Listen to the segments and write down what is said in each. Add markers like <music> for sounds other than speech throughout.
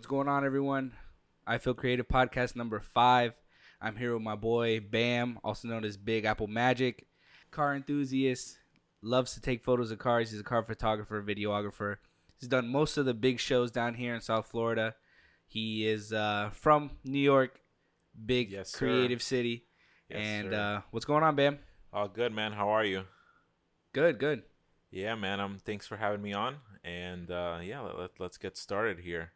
What's going on, everyone? I Feel Creative Podcast number five. I'm here with my boy Bam, also known as Big Apple Magic, car enthusiast, loves to take photos of cars. He's a car photographer, videographer. He's done most of the big shows down here in South Florida. He is uh, from New York, big Yes, sir. creative city. Yes, and uh, what's going on, Bam? All good, man. How are you? Good, good. Yeah, man. Um, thanks for having me on. And uh, yeah, let, let, let's get started here.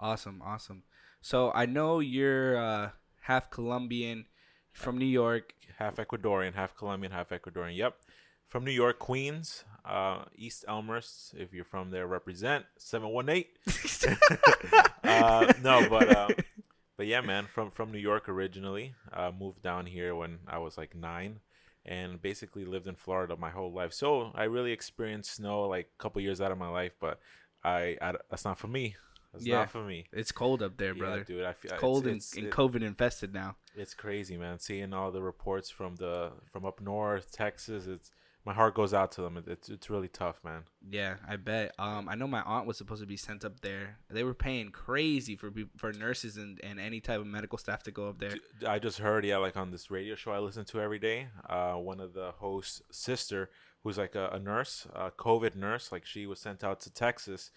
Awesome, awesome. So I know you're uh, half Colombian from New York. Half Ecuadorian, half Colombian, half Ecuadorian. Yep. From New York, Queens, uh, East Elmhurst. If you're from there, represent seven one eight. <laughs> Uh, no, but um, but yeah, man. From from New York originally. Uh, moved down here when I was like nine, and basically lived in Florida my whole life. So I really experienced snow like a couple years out of my life, but I, I that's not for me. That's Yeah. not for me. It's cold up there, Yeah, brother. dude. I feel it's cold it's, and, COVID infested now. It's crazy, man. Seeing all the reports from the from up north, Texas. It's my heart goes out to them. It- It's it's really tough, man. Yeah, I bet. Um, I know my aunt was supposed to be sent up there. They were paying crazy for for nurses and, and any type of medical staff to go up there. I just heard, yeah, like on this radio show I listen to every day. Uh, one of the hosts' sister, who's like a, a nurse, a COVID nurse, like she was sent out to Texas,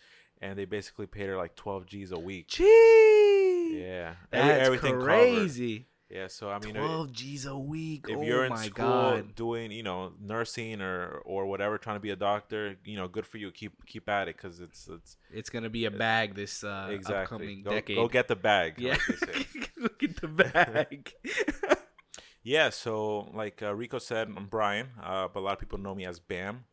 and they basically paid her like twelve G's a week. Gee, Yeah, that's everything covered. crazy. Yeah, so I mean, Twelve G's a week. if oh you're in my school god. doing you know nursing or or whatever trying to be a doctor you know good for you keep keep at it because it's it's It's gonna be a bag this uh, exactly upcoming go, decade. go get the bag yeah, like <laughs> look at the bag. <laughs> yeah so like uh, rico said i'm brian uh, but a lot of people know me as bam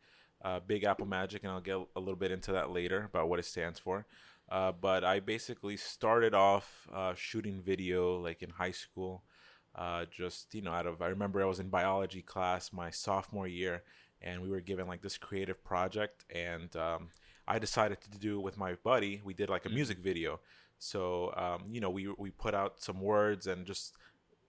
uh, big apple magic and i'll get a little bit into that later about what it stands for. Uh, but i basically started off uh, shooting video like in high school uh, just you know out of i remember i was in biology class my sophomore year and we were given like this creative project and um, i decided to do it with my buddy we did like a music video. So um, you know we, we put out some words and just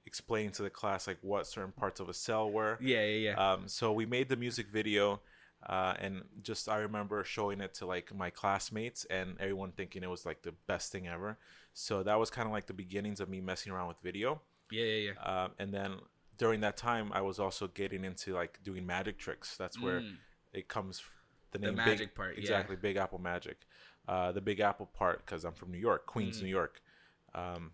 explain to the class like what certain parts of a cell were. Yeah, yeah, yeah. um, so we made the music video, uh, and just I remember showing it to like my classmates and everyone thinking it was like the best thing ever. So that was kind of like the beginnings of me messing around with video. yeah, yeah, yeah. Um, and then during that time, I was also getting into like doing magic tricks. That's where Mm. it comes. The The name magic Big, part, yeah. exactly. Big Apple Magic, uh, the Big Apple part because I'm from New York, Queens, Mm. New York. Um,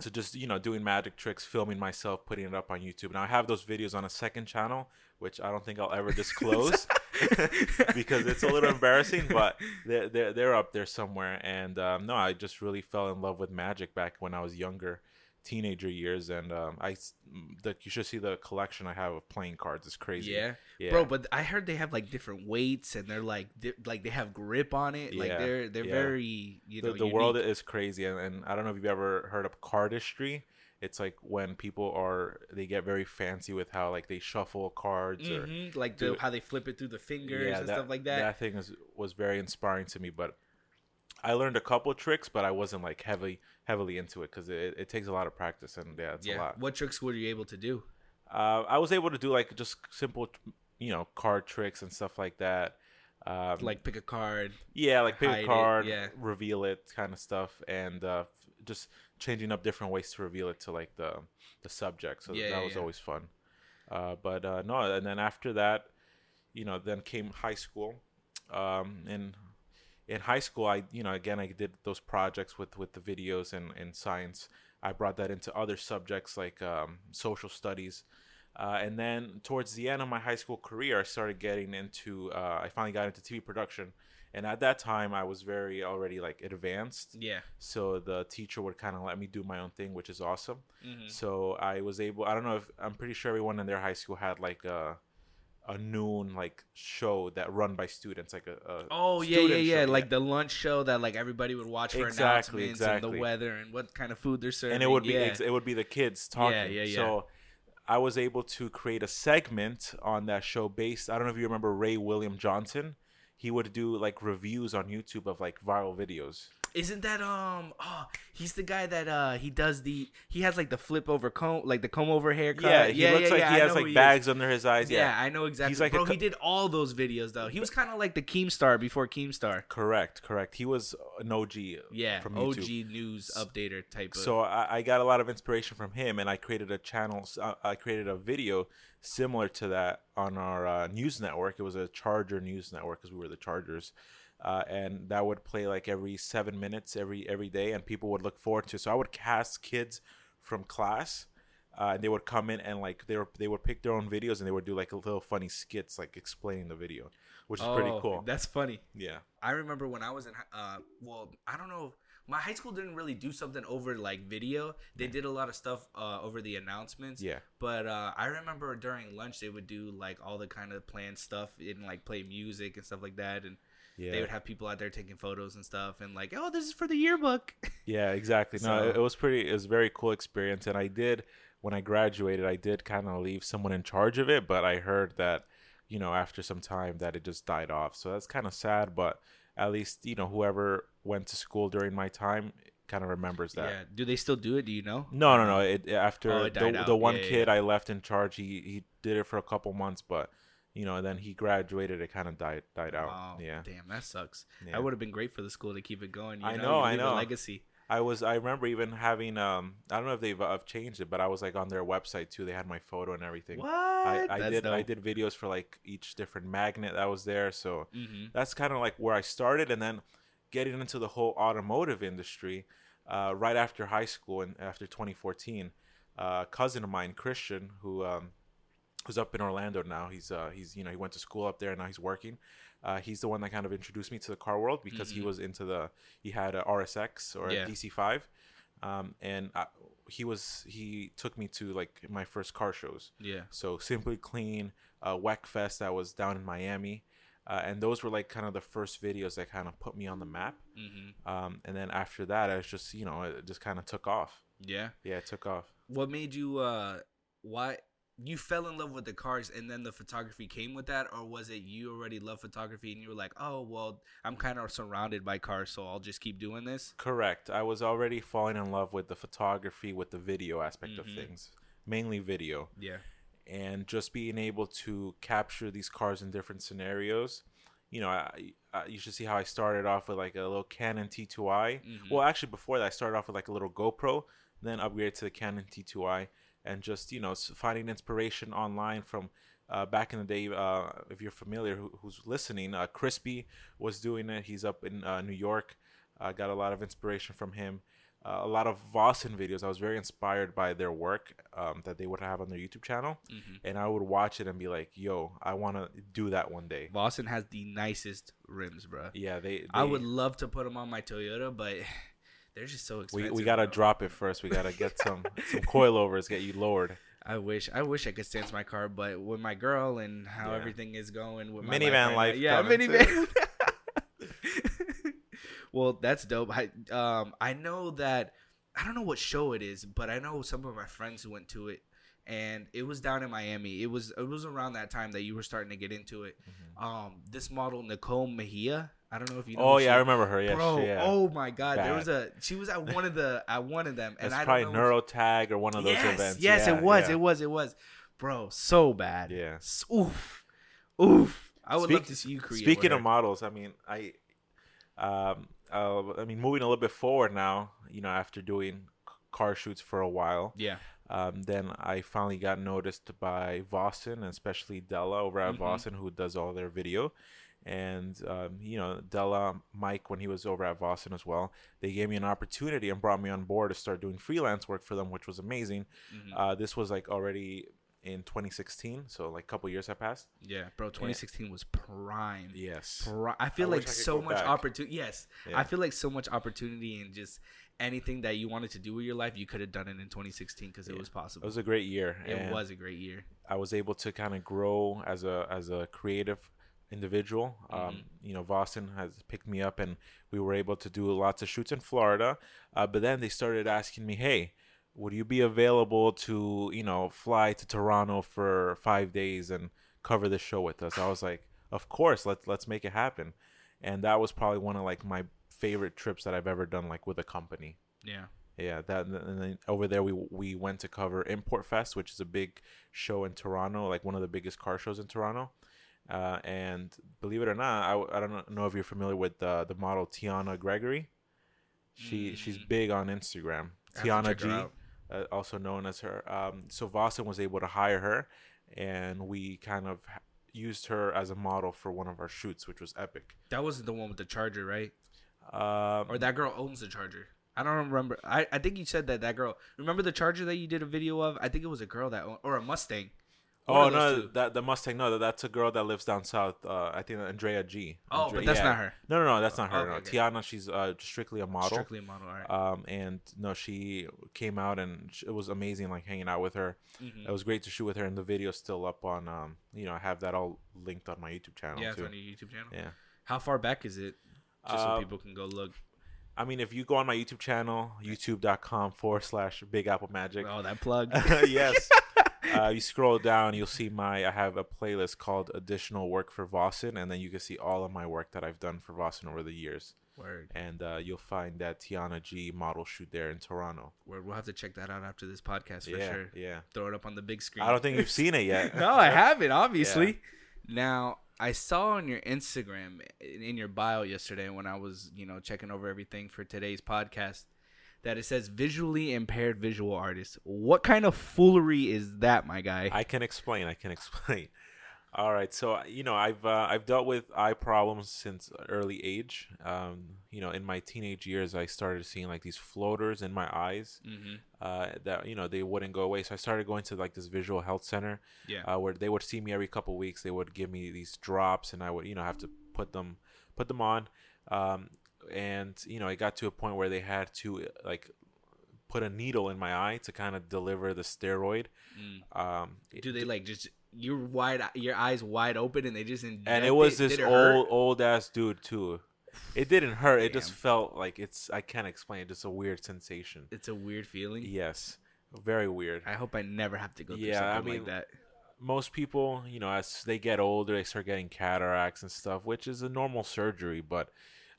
so just you know doing magic tricks filming myself putting it up on youtube now i have those videos on a second channel which i don't think i'll ever <laughs> disclose <laughs> <laughs> because it's a little embarrassing but they're, they're, they're up there somewhere and um, no i just really fell in love with magic back when i was younger teenager years and um, i the, you should see the collection i have of playing cards it's crazy Yeah. yeah bro. But I heard they have like different weights, and they're like, di- like they have grip on it. Like they're they're yeah. very you know. the, the world is crazy and, and i don't know if you've ever heard of cardistry it's like when people are they get very fancy with how like they shuffle cards or Mhm, like the, how they flip it through the fingers and stuff like that. That thing is, was very inspiring to me. But I learned a couple tricks, but I wasn't like heavily heavily into it because it, it takes a lot of practice and yeah, it's a lot. What tricks were you able to do? Uh, I was able to do like just simple, you know, card tricks and stuff like that. Um, Like pick a card. yeah, like pick a it, card, yeah. reveal it, kind of stuff, and uh, just changing up different ways to reveal it to like the the subject. So Yeah, that yeah, was yeah. always fun. Uh, but uh, no, and then after that, you know, then came high school. Um, and in high school, I you know again I did those projects with with the videos and and science. I brought that into other subjects like um, social studies. Uh, and then towards the end of my high school career, I started getting into. Uh, I finally got into TV production, and at that time, I was very already like advanced. Yeah. So the teacher would kind of let me do my own thing, which is awesome. Mm-hmm. So I was able. I don't know if I'm pretty sure everyone in their high school had like a a noon like show that run by students, like a, a Oh yeah, yeah, yeah. show, Like the lunch show that like everybody would watch for Exactly, announcements and exactly. the weather and what kind of food they're serving. and it would be yeah. it would be the kids talking. Yeah, yeah, yeah. So I was able to create a segment on that show based. I don't know if you remember Ray William Johnson. He would do like reviews on YouTube of like viral videos. Isn't that um? Oh, he's the guy that uh he does the he has like the flip over comb like the comb over haircut. Yeah, he looks like I he know has like is. bags under his eyes. Yeah. Yeah, I know exactly. He's like Bro, co- he did all those videos though. He was kind of like the Keemstar before Keemstar. correct, correct. He was an OG. Yeah, from OG news updater type. Of, So I, I got a lot of inspiration from him, and I created a channel. uh, I created a video similar to that on our uh, news network. It was a Charger news network because we were the Chargers, uh, and that would play like every seven minutes every every day, and people would look forward to. So I would cast kids from class. Uh, and they would come in and like they were they would pick their own videos and they would do like little funny skits like explaining the video, which is pretty Oh, cool. That's funny. Yeah. I remember when I was in, uh, well, I don't know. My high school didn't really do something over like video. They did a lot of stuff uh, over the announcements. Yeah. But uh, I remember during lunch they would do like all the kind of planned stuff and like play music and stuff like that, and Yeah. they would have people out there taking photos and stuff, and like, oh, this is for the yearbook. <laughs> Yeah, exactly. No, So- it, it was pretty. It was a very cool experience, and I did when I graduated, I did kind of leave someone in charge of it, but I heard that, you know, after some time that it just died off. So that's kind of sad, but at least you know whoever went to school during my time kind of remembers that. yeah. Do they still do it? Do you know? No, no, no. It after Oh, it the, the one Yeah, yeah, kid I left in charge, he he did it for a couple months, but you know, and then he graduated. It kind of died died out. Wow. Yeah. Damn, that sucks. Yeah. That would have been great for the school to keep it going. You I know, know, I know. legacy. I was I remember even having um I don't know if they've uh, changed it, but I was like on their website too. They had my photo and everything. What? I, I did I did videos for like each different magnet that was there. So Mm-hmm. that's kind of like where I started, and then getting into the whole automotive industry uh, right after high school and after 2014. Uh, a cousin of mine, Christian, who um, who's up in Orlando now. He's uh, he's you know he went to school up there and now he's working. Uh, he's the one that kind of introduced me to the car world because he Mhm. was into the he had a RSX or Yeah. a DC5, um, and I, he was he took me to like my first car shows. Yeah. So Simply Clean, uh, Wekfest that was down in Miami, uh, and those were like kind of the first videos that kind of put me on the map. Mm-hmm. Um, and then after that, I was just you know it just kind of took off. Yeah. Yeah, it took off. What made you? uh Why you fell in love with the cars and then the photography came with that, or was it you already love photography and you were like, oh well, I'm kind of surrounded by cars, so I'll just keep doing this. Correct. I was already falling in love with the photography, with the video aspect Mhm. of things, mainly video, Yeah. and just being able to capture these cars in different scenarios. You know, I, I, you should see how I started off with like a little Canon T2i. Mhm. Well, actually, before that, I started off with like a little GoPro, then upgraded to the Canon T2i, and just you know finding inspiration online from uh, back in the day. Uh, if you're familiar, who, who's listening, uh, Crispy was doing it. He's up in uh, New York. I got a lot of inspiration from him. Uh, a lot of Vossen videos. I was very inspired by their work um, that they would have on their YouTube channel, Mm-hmm. and I would watch it and be like, "Yo, I want to do that one day." Vossen has the nicest rims, bro. Yeah, they. I would love to put them on my Toyota, but they're just so We, expensive. we gotta bro. drop it first. We gotta get some <laughs> some coilovers, get you lowered. I wish I wish I could stand my car, but with my girl and how Yeah. everything is going with my Minivan right life now- yeah, minivan. <laughs> well, that's dope. I um I know that I don't know what show it is, but I know some of my friends who went to it, and it was down in Miami. It was it was around that time that you were starting to get into it. Um, this model Nicole Mejia. I don't know if you know. oh yeah, I remember her. Yeah, Bro, she, yeah. oh my God! There was a she was at one of the at one of them, and That's I probably don't know Neurotag or one of those yes, events. Yes, Yeah, it was. yeah. It was. It was. Bro, so bad. Yeah. Oof. Oof. I would Speak- love to see you create. Speaking of models, I mean, I, um, uh, I mean, moving a little bit forward now. You know, after doing car shoots for a while, yeah. um, then I finally got noticed by Vossen, and especially Della over at Mhm. Vossen, who does all their video. And um, you know, Della, Mike, when he was over at Vossen as well, they gave me an opportunity and brought me on board to start doing freelance work for them, which was amazing. Mhm. Uh, this was like already in 2016, so like a couple years have passed. yeah, bro. 2016 was prime. Yes. Pri- I feel I like I so much opportunity. Yes, Yeah. I feel like so much opportunity and just anything that you wanted to do with your life, you could have done it in 2016 because it Yeah. was It was a great year. it was a great year. I was able to kind of grow as a as a creative individual. Mm-hmm. Um, you know, Vossen has picked me up, and we were able to do lots of shoots in Florida. Uh, but then they started asking me, "Hey, would you be available to you know fly to Toronto for five days and cover the show with us?" I was like, "Of course, let's let's make it happen." And that was probably one of like my favorite trips that I've ever done, like with a company. Yeah. Yeah, that and then over there we we went to cover Import Fest, which is a big show in Toronto, like one of the biggest car shows in Toronto. Uh, and believe it or not, I, I don't know if you're familiar with the the model Tianna Gregory. She she's Mm. big on Instagram. I have to Tianna G, uh, also known as her. Um, so Vossen was able to hire her, and we kind of used her as a model for one of our shoots, which was epic. That wasn't the one with the charger, right? Um, Or that girl owns the charger. I don't remember. I, I think you said that that girl. Remember the charger that you did a video of? I think it was a girl that owned, or a Mustang. One oh of those no, two. that the Mustang. No, that, that's a girl that lives down south. Uh, I think Andrea G. Oh, Andre- but that's yeah. not her. No, no, no, that's not her. Okay, no. okay. Tianna, she's uh, strictly a model. Strictly a model. All right. Um, and no, she came out and sh- it was amazing, like hanging out with her. Mhm. It was great to shoot with her, and the video's still up on. Um, you know, I have that all linked on my YouTube channel yeah, it's too. on your YouTube channel. Yeah. How far back is it? Just so Uh, people can go look. I mean, if you go on my YouTube channel, youtube.com forward slash Big Apple Magic. Oh, that plug. <laughs> yes. <laughs> Uh, you scroll down, you'll see my. I have a playlist called "Additional Work for Vossen," and then you can see all of my work that I've done for Vossen over the years. Word. And uh, you'll find that Tianna G model shoot there in Toronto. Word. We'll have to check that out after this podcast for yeah, sure. yeah. Throw it up on the big screen. I don't think you've seen it yet. <laughs> no, I haven't. Obviously. Now I saw on your Instagram in in your bio yesterday when I was, you know, checking over everything for today's podcast that it says visually impaired visual artist. What kind of foolery is that, my guy? I can explain. I can <laughs> explain. All right, so you know I've uh, I've dealt with eye problems since early age. Um, you know, in my teenage years, I started seeing like these floaters in my eyes mm-hmm. uh, that you know they wouldn't go away. So I started going to like this visual health center Yeah. uh, where they would see me every couple weeks. They would give me these drops, and I would you know have to put them put them on. Um, and you know it got to a point where they had to uh, like put a needle in my eye to kind of deliver the steroid. Mm. Um, Do they like just you're wide, your eyes wide open, and they just and it was it? this it hurt? old old ass dude too. It didn't hurt. It just felt like it's. I can't explain. Just a weird sensation. It's a weird feeling. Yes, very weird. I hope I never have to go through Yeah, I something mean, like that. Most people, you know, as they get older, they start getting cataracts and stuff, which is a normal surgery. But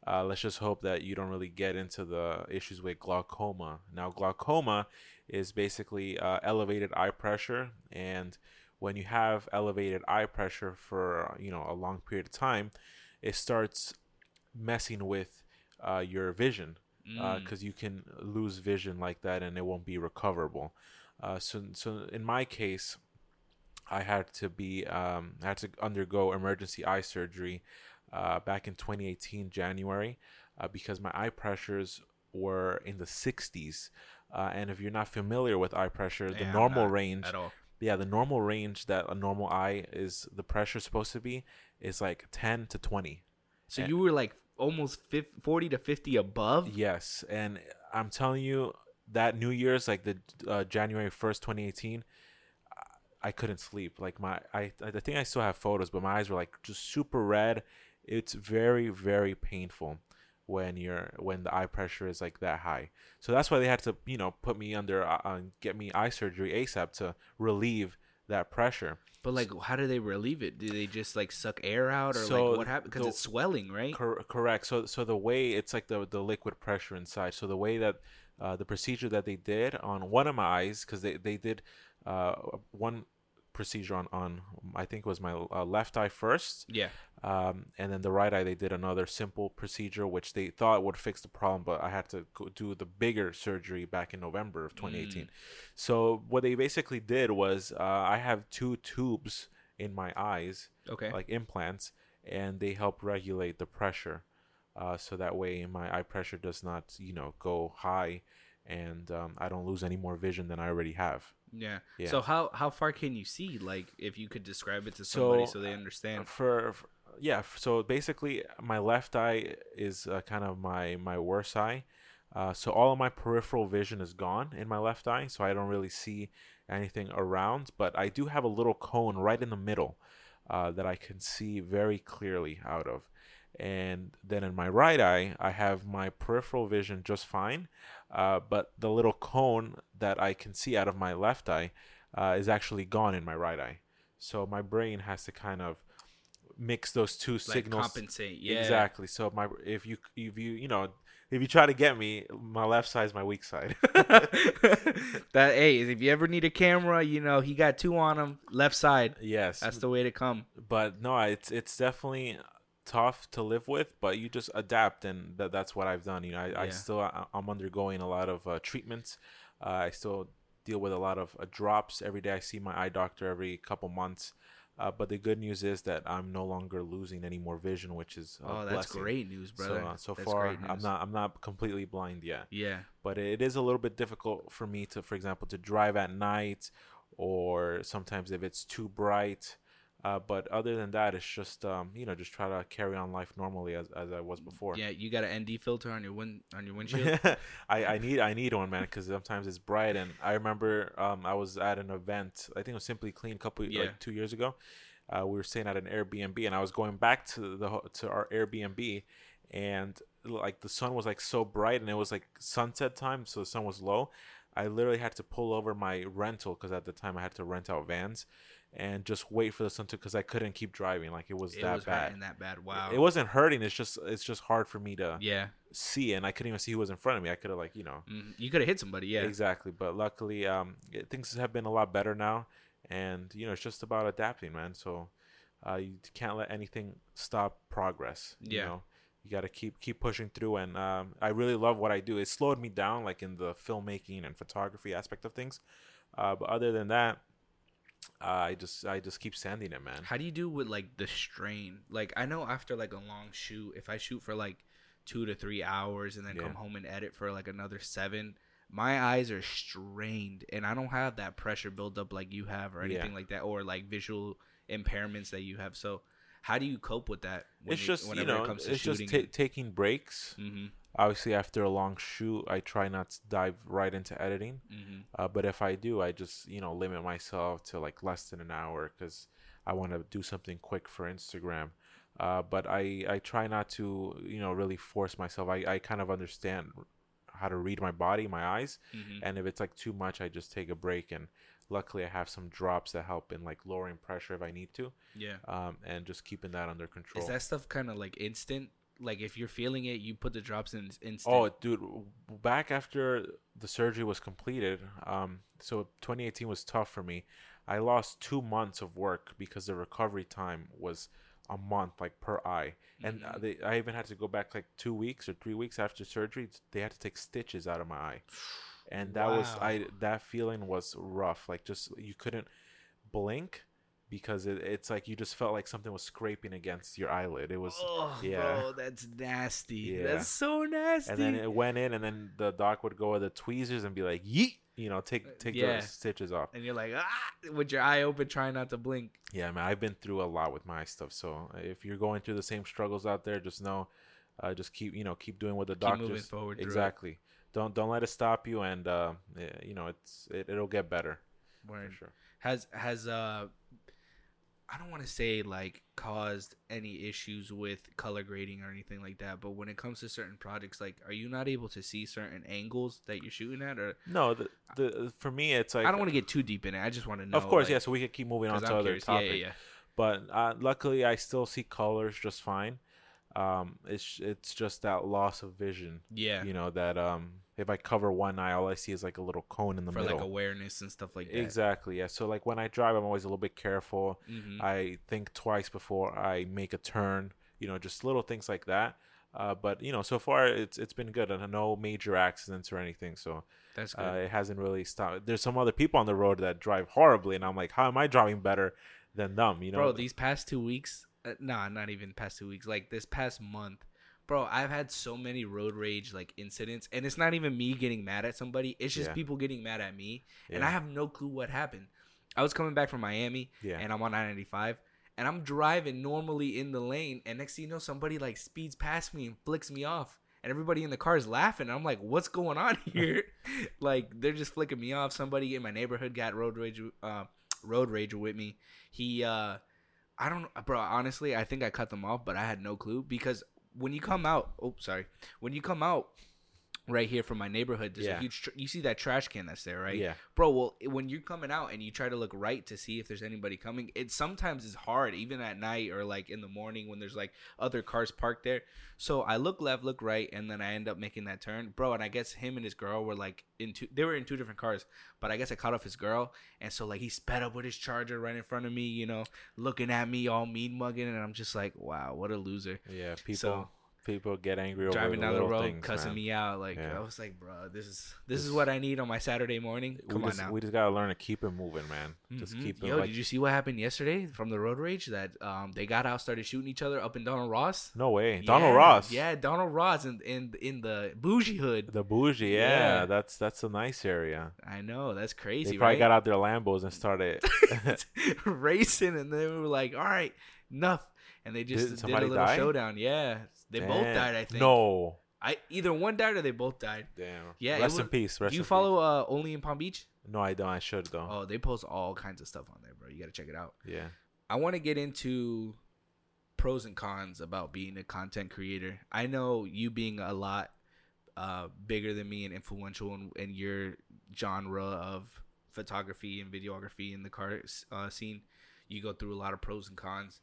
uh, let's just hope that you don't really get into the issues with glaucoma. Now, glaucoma is basically uh, elevated eye pressure, and when you have elevated eye pressure for you know a long period of time, it starts messing with uh, your vision Mm. because you can lose vision like that and it won't be recoverable. Uh, so, so in my case, I had to be um, I had to undergo emergency eye surgery uh, back in 2018 January uh, because my eye pressures were in the 60s. Uh, and if you're not familiar with eye pressure, the Yeah, I'm normal range at all. yeah, the normal range that a normal eye is the pressure supposed to be is like 10 to 20. So Eh. you were like almost 50, 40 to 50 above? Yes, and I'm telling you that New Year's, like the uh, January first, 2018, I- I couldn't sleep. Like my, I, I think I still have photos, but my eyes were like just super red. It's very, very painful when you're when the eye pressure is like that high. So that's why they had to, you know, put me under, uh, uh, get me eye surgery ASAP to relieve that pressure. But like, how do they relieve it? Do they just like suck air out, or So like what happened? Because it's swelling, right? Cor- correct. So so the way it's like the the liquid pressure inside. So the way that uh, the procedure that they did on one of my eyes, because they they did uh, one procedure on on I think it was my uh, left eye first, Yeah. um, and then the right eye they did another simple procedure which they thought would fix the problem, but I had to go do the bigger surgery back in November of 2018. So what they basically did was uh, I have two tubes in my eyes Okay. like implants, and they help regulate the pressure, uh, so that way my eye pressure does not, you know, go high, and um, I don't lose any more vision than I already have. Yeah. yeah. So how how far can you see? Like, if you could describe it to somebody so, So, they uh, understand. For, for yeah, so basically my left eye is uh, kind of my my worst eye. Uh, so all of my peripheral vision is gone in my left eye, so I don't really see anything around. But I do have a little cone right in the middle uh, that I can see very clearly out of. And then in my right eye, I have my peripheral vision just fine, uh, but the little cone that I can see out of my left eye uh, is actually gone in my right eye. So my brain has to kind of mix those two like signals compensate. Yeah, exactly. So my if you if you you know if you try to get me, my left side is my weak side. <laughs> that hey, if you ever need a camera, you know he got two on him, left side. yes, That's the way to come. but no, it's it's definitely tough to live with, but you just adapt, and that that's what I've done. You know, I, I still I, I'm undergoing a lot of uh, treatments. Uh, I still deal with a lot of uh, drops every day. I see my eye doctor every couple months. Uh, but the good news is that I'm no longer losing any more vision, which is Oh, that's blessing. great news, brother. So uh, so That's far, I'm not I'm not completely blind yet Yeah, but it is a little bit difficult for me to for example to drive at night or sometimes if it's too bright uh, but other than that it's just um, you know just try to carry on life normally as, as i was before yeah. You got an ND filter on your win on your windshield. <laughs> I, I need I need one man because sometimes it's bright and I remember um, I was at an event I think it was Simply Clean a couple Yeah. like two years ago uh, we were staying at an Airbnb and I was going back to the to our Airbnb and like the sun was like so bright and it was like sunset time so the sun was low I literally had to pull over my rental because at the time I had to rent out vans and just wait for the sun to because I couldn't keep driving like it was it that was bad that bad. Wow. it wasn't hurting it's just it's just hard for me to yeah, see and I couldn't even see who was in front of me I could have like you know Mhm. you could have hit somebody. Yeah, Exactly, but luckily, um, it, things have been a lot better now, and you know it's just about adapting, man. So, uh, you can't let anything stop progress. You Yeah. know? you got to keep keep pushing through, and um, I really love what I do. It slowed me down, like in the filmmaking and photography aspect of things, uh, but other than that, uh, I just I just keep sanding it, man. How do you do with like the strain? Like I know after like a long shoot, if I shoot for like two to three hours and then Yeah. come home and edit for like another seven, my eyes are strained and I don't have that pressure buildup like you have or Yeah. anything like that or like visual impairments that you have. So how do you cope with that? it's just you know it's just ta- taking breaks. mm-hmm, Obviously, after a long shoot, I try not to dive right into editing. mm-hmm. Uh, but if I do, I just you know limit myself to like less than an hour because I want to do something quick for Instagram. Uh, but I I try not to you know really force myself. I I kind of understand how to read my body, my eyes, Mm-hmm. and if it's like too much, I just take a break. And luckily, I have some drops that help in like lowering pressure if I need to, Yeah. um, and just keeping that under control. Is that stuff kind of like instant? Like if you're feeling it, you put the drops in instant. Oh, dude, back after the surgery was completed, um, so 2018 was tough for me. I lost two months of work because the recovery time was a month, like per eye, and uh, Mhm. they, I even had to go back like two weeks or three weeks after surgery. They had to take stitches out of my eye, and that was I. That feeling was rough. Like just you couldn't blink because it, it's like you just felt like something was scraping against your eyelid. It was Oh, yeah. bro, that's nasty. Yeah. That's so nasty. and then it went in, and then the doc would go with the tweezers and be like, "Yeet," you know, take take Yeah. the stitches off. and you're like, ah, with your eye open, trying not to blink. Yeah, man, I've been through a lot with my stuff. So if you're going through the same struggles out there, just know, uh, just keep you know keep doing what the Keep moving doctors forward. exactly. Don't don't let it stop you, and uh, you know it's it, it'll get better for sure. Has has uh, I don't want to say like caused any issues with color grading or anything like that, but when it comes to certain projects, like, are you not able to see certain angles that you're shooting at, or No, the, the for me it's like I don't want to get too deep in it. I just want to know. of course, like, yeah. So we can keep moving on to I'm other curious. Yeah, topics. yeah, yeah. but uh, luckily I still see colors just fine. Um, it's it's just that loss of vision. Yeah, You know that um, if I cover one eye, all I see is like a little cone in the middle. for middle. like awareness and stuff like that. exactly. Yeah. So like when I drive, I'm always a little bit careful. hmm I think twice before I make a turn. You know, just little things like that. Uh, but you know, so far it's it's been good, and no major accidents or anything. So That's good. uh, it hasn't really stopped. There's some other people on the road that drive horribly, and I'm like, how am I driving better than them? You know, bro these past two weeks uh, nah not even past two weeks like this past month bro i've had so many road rage like incidents and it's not even me getting mad at somebody it's just Yeah. people getting mad at me and Yeah. i have no clue what happened i was coming back from miami yeah, and i'm on 995 and i'm driving normally in the lane and next thing you know somebody like speeds past me and flicks me off and everybody in the car is laughing i'm like what's going on <laughs> here like they're just flicking me off somebody in my neighborhood got road rage uh, road rage with me he uh i don't bro honestly i think i cut them off but i had no clue because when you come out oh sorry. When you come out right here from my neighborhood. There's Yeah. a huge. Tr- you see that trash can that's there, right? Yeah. bro well when you're coming out and you try to look right to see if there's anybody coming it sometimes is hard even at night or like in the morning when there's like other cars parked there so i look left look right and then i end up making that turn bro and i guess him and his girl were like in two they were in two different cars but i guess i caught off his girl and so like he sped up with his charger right in front of me you know looking at me all mean mugging and i'm just like wow what a loser Yeah. People So- people get angry over driving down the road things, cussing man. me out like Yeah. i was like bro this is this is what i need on my saturday morning We come on just, now we just gotta learn to keep it moving, man. Just Mhm. keep it Yo, like did you see what happened yesterday from the road rage? That um they got out, started shooting each other up in Donald Ross. no way. Donald Ross. Yeah, Donald Ross in in in the bougie hood. The bougie, yeah, Yeah. that's that's a nice area. I know that's crazy. They probably right? got out their Lambos and started. <laughs> racing, and they were like, "All right, enough," and they just Did did, a little die? showdown. Yeah, they both died. I think. No. I either one died or they both died. Damn. Yeah, it Rest in peace. Rest Do you in follow uh only in Palm Beach? No, I don't. I should though. Oh, they post all kinds of stuff on there, bro. You gotta check it out. Yeah. I want to get into pros and cons about being a content creator. I know you being a lot uh, bigger than me and influential in, in your genre of photography and videography in the car uh, scene. You go through a lot of pros and cons.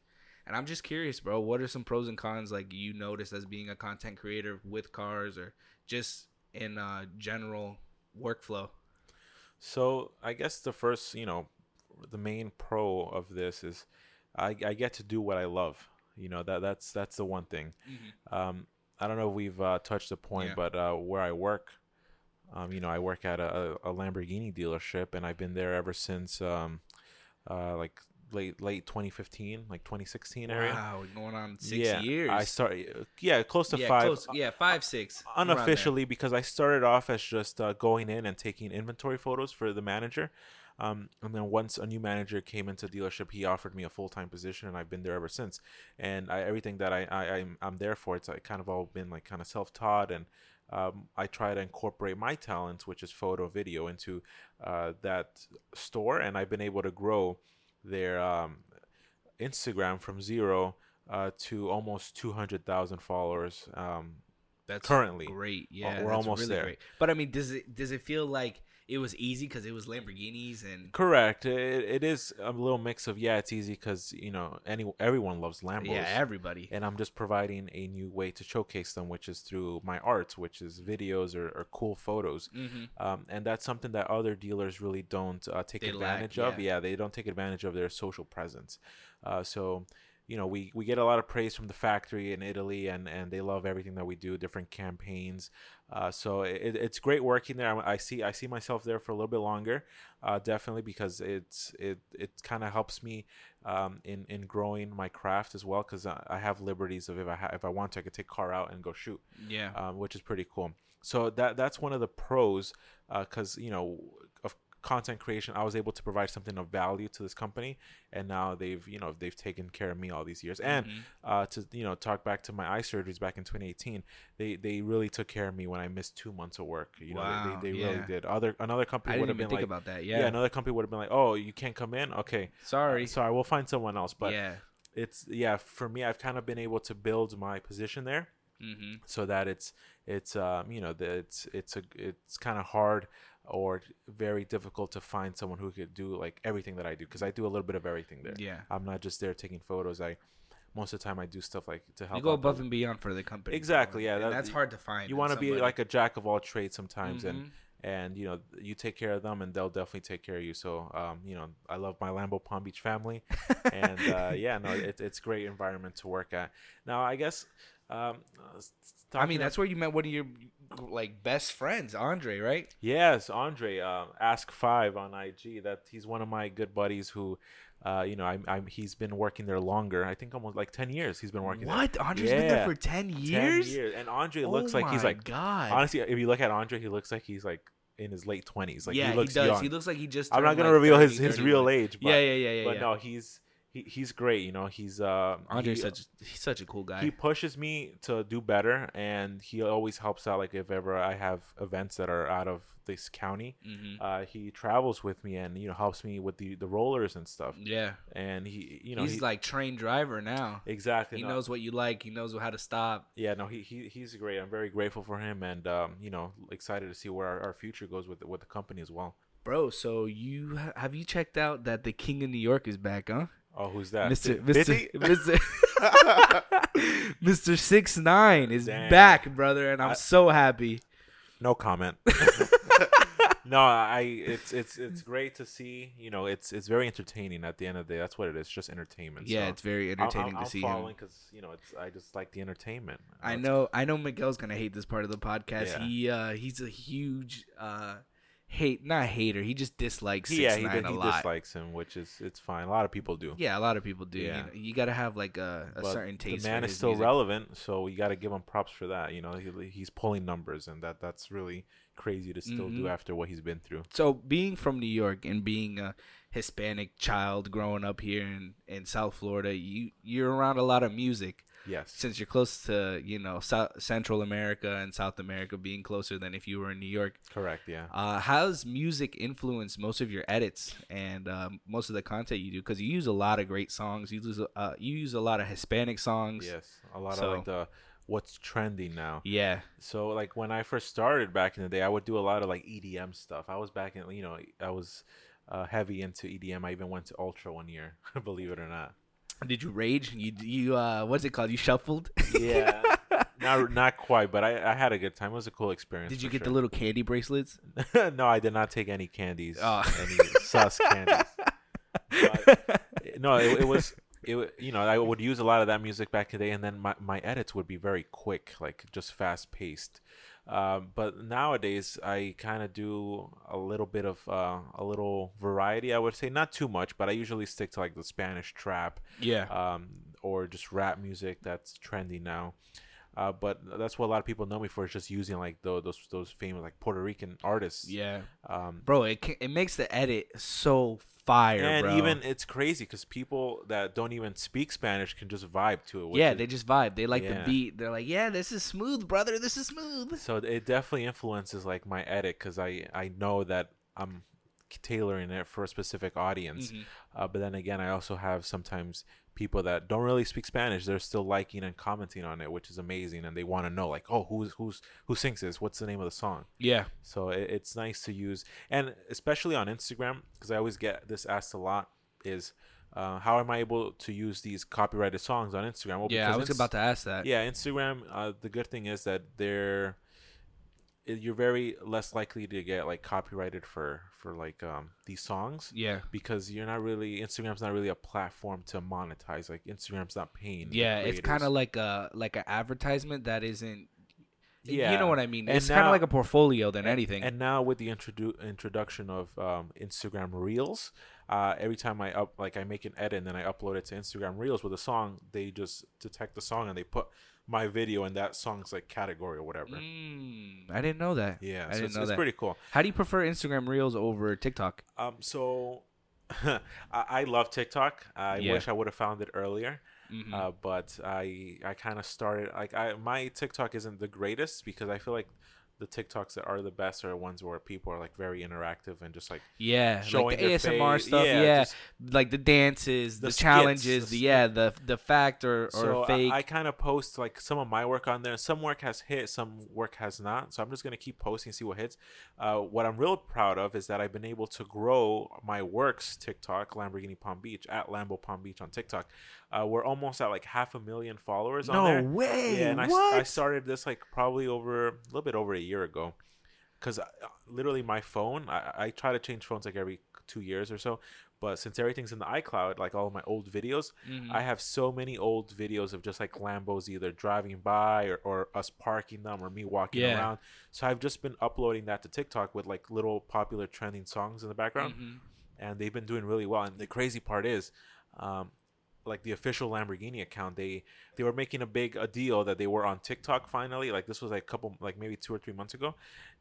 And I'm just curious, bro. What are some pros and cons like you notice as being a content creator with cars or just in uh, general workflow? So I guess the first, you know, the main pro of this is I, I get to do what I love. You know that that's that's the one thing. Um, I don't know if we've uh, touched the point, Yeah. but uh, where I work, um, you know, I work at a, a Lamborghini dealership, and I've been there ever since um, uh, like late late 2015, like 2016 area. Wow, going on six yeah, years. I started. Yeah, close to yeah, five. close, yeah, five, six. unofficially because I started off as just uh, going in and taking inventory photos for the manager. Um, and then once a new manager came into dealership, he offered me a full time position, and I've been there ever since. And I, everything that I, I I'm, I'm there for, it's kind of all been like kind of self taught, and um, I try to incorporate my talents, which is photo, video, into uh, that store, and I've been able to grow their um, Instagram from zero uh, to almost two hundred thousand followers. Um, That's currently. great. Yeah, we're almost really there. Great. But I mean, does it does it feel like it was easy because it was Lamborghinis and Correct. It, it is a little mix of yeah, it's easy because you know any everyone loves Lambos. yeah, everybody. and I'm just providing a new way to showcase them, which is through my art, which is videos or, or cool photos. hmm Um, and that's something that other dealers really don't uh, take They lack, advantage of. yeah. Yeah, they don't take advantage of their social presence. Uh, so, you know, we, we get a lot of praise from the factory in Italy, and, and they love everything that we do, different campaigns. Uh, so it, it's great working there. I, I see I see myself there for a little bit longer, uh, definitely because it's it it kind of helps me um, in in growing my craft as well. Because I, I have liberties of if I ha- if I want to, I could take car out and go shoot Yeah. um, which is pretty cool. So that that's one of the pros, because you know content creation, I was able to provide something of value to this company, and now they've you know they've taken care of me all these years. And Mhm. uh, to you know talk back to my eye surgeries back in 2018, they they really took care of me when I missed two months of work. You know Wow, they, they yeah. really did. Other another company would have been think like. about that. yeah. Yeah. another company would have been like, "Oh, you can't come in. Okay, Sorry. uh, sorry, we'll find someone else." But yeah. it's yeah, for me, I've kind of been able to build my position there hmm so that it's it's um you know that it's it's a it's kind of hard or very difficult to find someone who could do like everything that I do because I do a little bit of everything there. Yeah. I'm not just there taking photos. I most of the time I do stuff like to help. You go above and beyond for the company. Exactly, yeah, that- that's hard to find. you want to be like a jack of all trades sometimes, Mhm. and and you know you take care of them, and they'll definitely take care of you. So um you know I love my Lambo Palm Beach family, and uh, <laughs> yeah no it, it's great environment to work at. Now I guess um uh, I mean, that's where you met one of your like best friends, Andre, right? Yes, Andre, um, Ask Five on IG. That he's one of my good buddies who, uh, you know, I'm, I'm he's been working there longer. I think almost like ten years. He's been working What? Andre's been there for ten years. Ten years, and Andre Oh looks like he's like God. honestly. If you look at Andre, he looks like he's like in his late twenties. Like yeah, he looks does. young. He looks like he just. I'm not gonna like, reveal 30, his his 31. real age, but yeah, yeah, yeah, yeah. but yeah. no, he's he, he's great. You know, he's uh Andre's he- such he's such a cool guy. he pushes me to do better and he always helps out like if ever i have events that are out of this county hmm uh, he travels with me and you know helps me with the the rollers and stuff Yeah, and he you know he's he- like trained driver now. exactly He no, knows what you like. He knows how to stop. yeah no he, he he's great i'm very grateful for him and um, you know excited to see where our, our future goes with with the company as well Bro, so you have you checked out that the King of New York is back, huh? Oh who's that Mr. Mr. Mr. Mr. Six Nine is Damn. back, brother, and I'm I- so happy. no comment <laughs> <laughs> no i it's it's it's great to see you know it's it's very entertaining at the end of the day that's what it is just entertainment Yeah, so. it's very entertaining I'm, to see him. because you know it's I just like the entertainment. I know I know Miguel's gonna hate this part of the podcast. Yeah. He uh he's a huge uh hate not hater. He just dislikes He, yeah, six he, nine did- a he lot. dislikes him, which is it's fine. A lot of people do. Yeah, a lot of people do. Yeah. You, know, you gotta have like a, a certain taste. the man is still music. relevant, so you got to give him props for that. You know, he, he's pulling numbers, and that that's really crazy to still do Mhm. after what he's been through. So being from New York and being a Hispanic child growing up here in, in South Florida, you you're around a lot of music. Yes. Since you're close to you know South, Central America and South America, being closer than if you were in New York. Correct. Yeah. Uh, how's music influenced most of your edits and um, most of the content you do? Because you use a lot of great songs. You use uh, you use a lot of Hispanic songs. Yes. A lot So- of like the what's trending now. Yeah. So like when I first started back in the day, I would do a lot of like EDM stuff. I was back in you know I was uh, heavy into EDM. I even went to Ultra one year, <laughs> believe it or not. Did you rage? You you uh, what's it called? You shuffled. Yeah. <laughs> not not quite, but I, I had a good time. It was a cool experience. Did you get the little candy bracelets? <laughs> no, I did not take any candies. Oh. Any sus candies. <laughs> But, no, it, it was. It you know I would use a lot of that music back in the day, and then my, my edits would be very quick, like just fast paced. Um, but nowadays I kind of do a little bit of uh, a little variety. I would say not too much, but I usually stick to like the Spanish trap yeah. um, or just rap music that's trendy now. Uh, but that's what a lot of people know me for is just using like tho- those those famous like Puerto Rican artists. yeah. Um, Bro, it ca- it makes the edit so fire, and bro. even it's crazy because people that don't even speak Spanish can just vibe to it. yeah, is- they just vibe. They like Yeah. the beat. They're like, yeah, this is smooth, brother. This is smooth. so it definitely influences like my edit because I I know that I'm tailoring it for a specific audience. Mhm. Uh, but then again, I also have sometimes people that don't really speak Spanish. They're still liking and commenting on it, which is amazing, and they want to know like, oh, who's who's who sings this? What's the name of the song? Yeah. So it, it's nice to use, and especially on Instagram because I always get this asked a lot. Is uh, how am I able to use these copyrighted songs on Instagram? Well, Yeah, I was about to ask that. yeah, Instagram. Uh, the good thing is that they're you're very less likely to get like copyrighted for for like um these songs Yeah. because you're not really Instagram's not really a platform to monetize. Like Instagram's not paying. Yeah, it's kind of like a like an advertisement that isn't. Yeah. you know what I mean. And It's kind of like a portfolio than anything. And now with the introdu- introduction of um, Instagram Reels, uh, every time I up like I make an edit and then I upload it to Instagram Reels with a song, they just detect the song and they put my video in that song's like category or whatever. Mm, I didn't know that. Yeah, I so didn't it's, know it's that. pretty cool. How do you prefer Instagram Reels over TikTok? Um, so <laughs> I, I love TikTok. I Yeah. wish I would have found it earlier. Mhm. Uh, but I I kind of started like I my TikTok isn't the greatest because I feel like the TikToks that are the best are ones where people are like very interactive and just like yeah, showing like the ASMR stuff. Yeah, Yeah, just- like the dances, the, The skits, challenges, the the yeah, the the fact or, or so fake. I, I kind of post like some of my work on there. Some work has hit, some work has not. So I'm just gonna keep posting, see what hits. Uh, what I'm real proud of is that I've been able to grow my works TikTok, Lamborghini Palm Beach at Lambo Palm Beach on TikTok. Uh, we're almost at like half a million followers on no there. way! Yeah, and I, s- what? I started this like probably over a little bit over a year ago, because literally my phone, I, I try to change phones like every two years or so, but since everything's in the iCloud, like all of my old videos, Mhm. I have so many old videos of just like Lambos either driving by or, or us parking them or me walking Yeah. around. So I've just been uploading that to TikTok with like little popular trending songs in the background Mhm. and they've been doing really well. And the crazy part is, um, like the official Lamborghini account, they they were making a big a deal that they were on TikTok finally. Like this was like a couple, like maybe two or three months ago,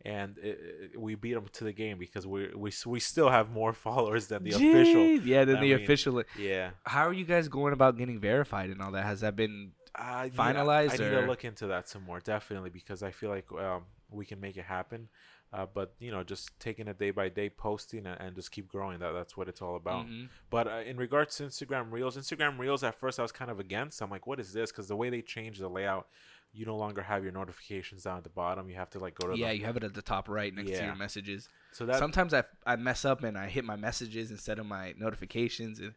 and it, it- we beat them to the game because we we we still have more <laughs> followers than the official. Yeah, than the official. Yeah, How are you guys going about getting verified and all that? Has that been? I need- Finalized I need or- to look into that some more, definitely, because I feel like um, we can make it happen. Uh, but you know, just taking it day by day, posting and, and just keep growing. That that's what it's all about. Mhm. But uh, in regards to Instagram Reels, Instagram Reels at first I was kind of against. I'm like, what is this? Because the way they changed the layout, you no longer have your notifications down at the bottom. You have to like go to Yeah, the you have it at the top right next to your messages. so that Sometimes I I mess up and I hit my messages instead of my notifications, and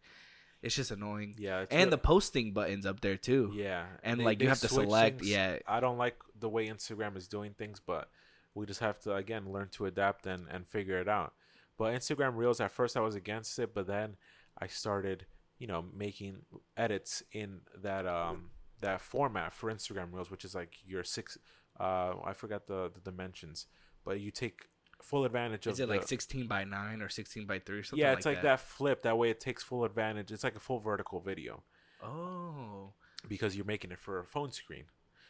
it's just annoying. yeah, and the posting buttons up there too. yeah, and, they- like, you have to select- things. yeah. I don't like the way Instagram is doing things, but we just have to again learn to adapt and and figure it out. But Instagram Reels at first I was against it, but then I started, you know, making edits in that um that format for Instagram Reels, which is like your six uh I forgot the the dimensions, but you take full advantage of Is it like 16 by 9 or 16 by 3 or something yeah, it's like, like that. flip. That way, it takes full advantage. It's like a full vertical video Oh. because you're making it for a phone screen.